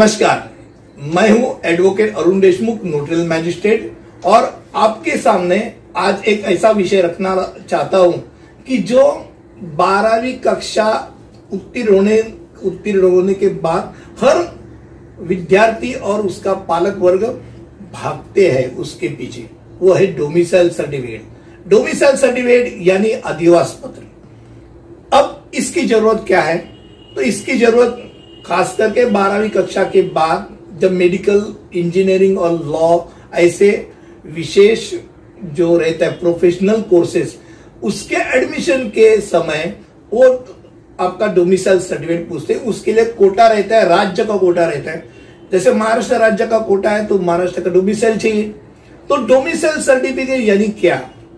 नमस्कार, मैं हूँ advocate Arun Deshmukh notarial magistrate और आपके सामने आज एक ऐसा विषय रखना चाहता हूँ कि जो बारहवीं कक्षा उत्तीर्ण होने उत्तीर्ण होने के बाद हर विद्यार्थी और उसका पालक वर्ग भागते हैं उसके पीछे। वो है डोमिसाइल सर्टिफिकेट डोमिसाइल सर्टिफिकेट यानी अधिवास पत्र। अब इसकी ज़रूरत क्या है? तो इसकी ज़रूरत खास करके बारहवीं कक्षा के बाद जब मेडिकल इंजीनियरिंग और लॉ ऐसे विशेष जो रहता है प्रोफेशनल कोर्सेस उसके एडमिशन के समय वो आपका डोमिसाइल सर्टिफिकेट पूछते हैं, उसके लिए कोटा रहता है, राज्य का कोटा रहता है। जैसे महाराष्ट्र राज्य का कोटा है तो महाराष्ट्र का डोमिसाइल चाहिए। तो डोमिसाइल सर्टिफिकेट यानी क्या?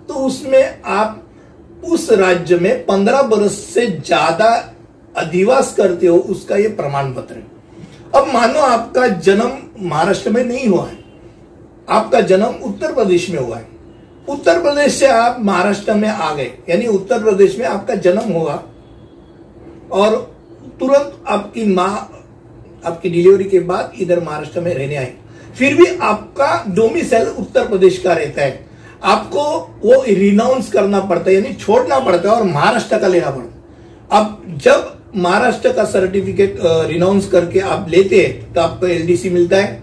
तो उसमें आप उस राज्य में पंद्रह बरस से ज़्यादा अधिवास करते हो, उसका ये प्रमाण पत्र है। अब मानो आपका जन्म महाराष्ट्र में नहीं हुआ है, आपका जन्म उत्तर प्रदेश में हुआ है। उत्तर प्रदेश से आप महाराष्ट्र में आ गए, यानी उत्तर प्रदेश में आपका जन्म हुआ और तुरंत आपकी माँ, आपकी डिलीवरी के बाद इधर महाराष्ट्र में रहने आए फिर भी आपका डोमिसाइल उत्तर प्रदेश का रहता है। आपको वो रिनाउंस करना पड़ता है, यानी छोड़ना पड़ता है और महाराष्ट्र का लेना पड़ता है। अब जब महाराष्ट्र का सर्टिफिकेट रिनाउंस करके आप लेते हैं तो आपको एलडीसी मिलता है।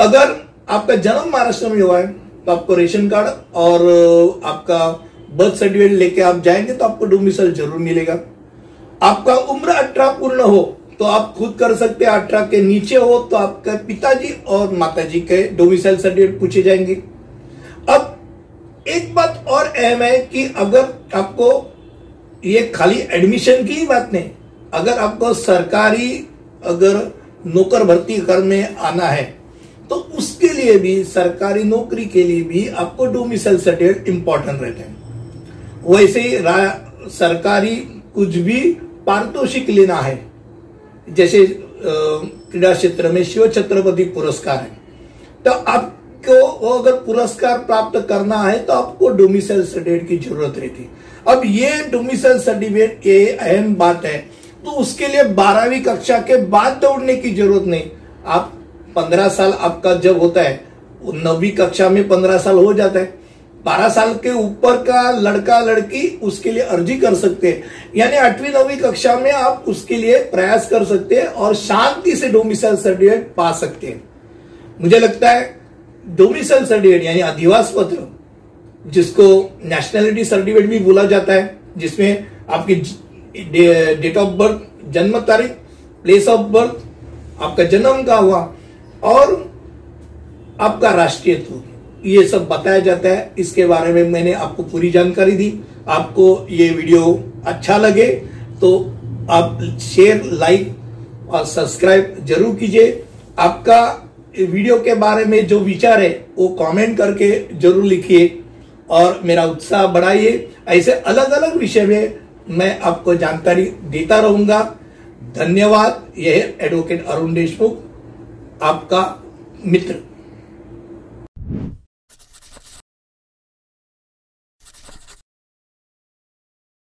अगर आपका जन्म महाराष्ट्र में हुआ है तो आपको रेशन कार्ड और आपका बर्थ सर्टिफिकेट लेके आप जाएँगे तो आपको डोमिसाइल ज़रूर मिलेगा। आपका उम्र अठारह पूर्ण हो तो आप खुद कर सकते हैं, अठारह के नीचे हो तो आपके पिताजी और माताजी के डोमिसाइल सर्टिफिकेट पूछे जाएँगे। अब एक बात और अहम है कि अगर आपको ये खाली एडमिशन की ही बात नहीं। अगर आपको सरकारी अगर नौकर भर्ती करने आना है तो उसके लिए भी, सरकारी नौकरी के लिए भी आपको डोमिसाइल सर्टिफिकेट इंपॉर्टेंट रहते हैं। वैसे ही सरकारी कुछ भी पारितोषिक लेना है, जैसे क्रीड़ा क्षेत्र में शिव छत्रपति पुरस्कार है तो आपको अगर पुरस्कार प्राप्त करना है तो आपको डोमिसाइल सर्टिफिकेट की ज़रूरत रहती अब ये डोमिसाइल सर्टिफिकेट ये अहम बात है। तो उसके लिए बारहवीं कक्षा के बाद दौड़ने की ज़रूरत नहीं। आप पंद्रह साल आपका जब होता है नौवीं कक्षा में पंद्रह साल हो जाता है। बारह साल के ऊपर का लड़का लड़की उसके लिए अर्जी कर सकते हैं। यानी आठवीं, नौवीं कक्षा में आप उसके लिए प्रयास कर सकते हैं और शांति से डोमिसाइल सर्टिफिकेट पा सकते हैं। मुझे लगता है डोमिसाइल सर्टिफिकेट, यानी अधिवास पत्र, जिसको नेशनैलिटी सर्टिफिकेट भी बोला जाता है, जिसमें आपकी डेट ऑफ़ बर्थ जन्म तारीख प्लेस ऑफ़ बर्थ आपका जन्म का हुआ, और आपका राष्ट्रीय ये सब बताया जाता है। इसके बारे में मैंने आपको पूरी जानकारी दी। आपको ये वीडियो अच्छा लगे तो आप शेयर लाइक और सब्सक्राइब ज़रूर कीजिए। आपका वीडियो के बारे में जो विचार है, वो कमेंट करके ज़रूर लिखिए और मेरा उत्साह बढ़ाइए। ऐसे अलग अलग विषय में मैं आपको जानकारी देता रहूँगा। धन्यवाद। यह एडवोकेट अरुण देशमुख, आपका मित्र।